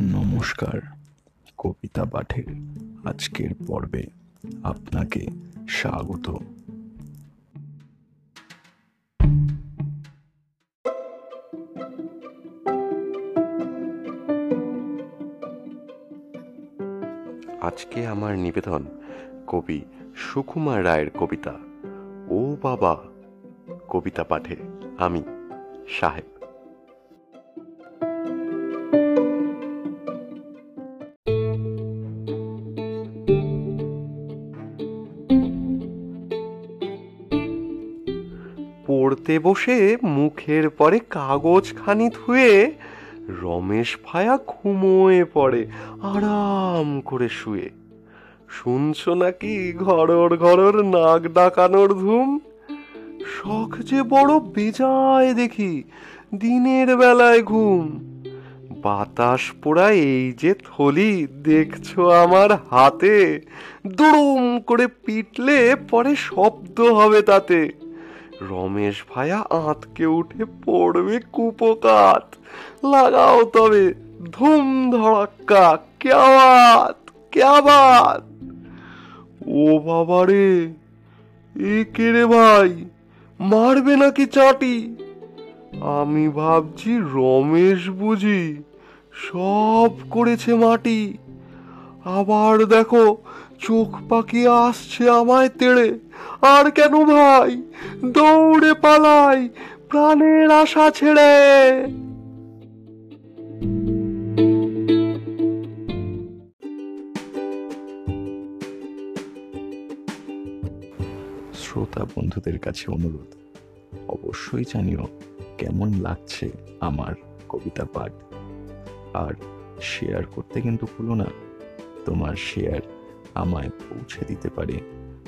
নমস্কার, কবিতা পাঠের আজকের পর্বে আপনাকে স্বাগত। আজকে আমার নিবেদন কবি সুকুমার রায়ের কবিতা, ও বাবা, কবিতা পাঠে আমি, সাহেব। পড়তে বসে মুখের পরে কাগজ খানি ধুয়ে রমেশ ভায়া ঘুমোয়ে পড়ে, আরাম করে শুয়ে। শুনছো নাকি ঘরর ঘরর নাক ডাকানোর ধুম? শখ যে বড় বেজায় দেখি, দিনের বেলায় ঘুম। বাতাস পোড়া এই যে থলি, দেখছ আমার হাতে? দুড়ুম করে পিটলে পরে শব্দ হবে তাতে। রমেশ ভায়া আঁতকে উঠে পড়বে কুপকাত। লাগাও তবে ধুম ধড়াক্কা কেয়াবাত কেয়াবাত। ও বাবা রে, এ কে রে ভাই, মারবে নাকি চাটি? আমি ভাবছি রমেশ বুঝি সব করেছে মাটি। আবার দেখো চোখ পাকি আসছে আমায় তেড়ে। আর কেন ভাই? দৌড়ে পালাই, প্রাণের আশা ছেড়ে। শ্রোতা বন্ধুদের কাছে অনুরোধ, অবশ্যই জানিও কেমন লাগছে আমার কবিতা পাঠ। আর শেয়ার করতে কিন্তু ভুলো না, তোমার শেয়ার আমায় পৌঁছে দিতে পারে।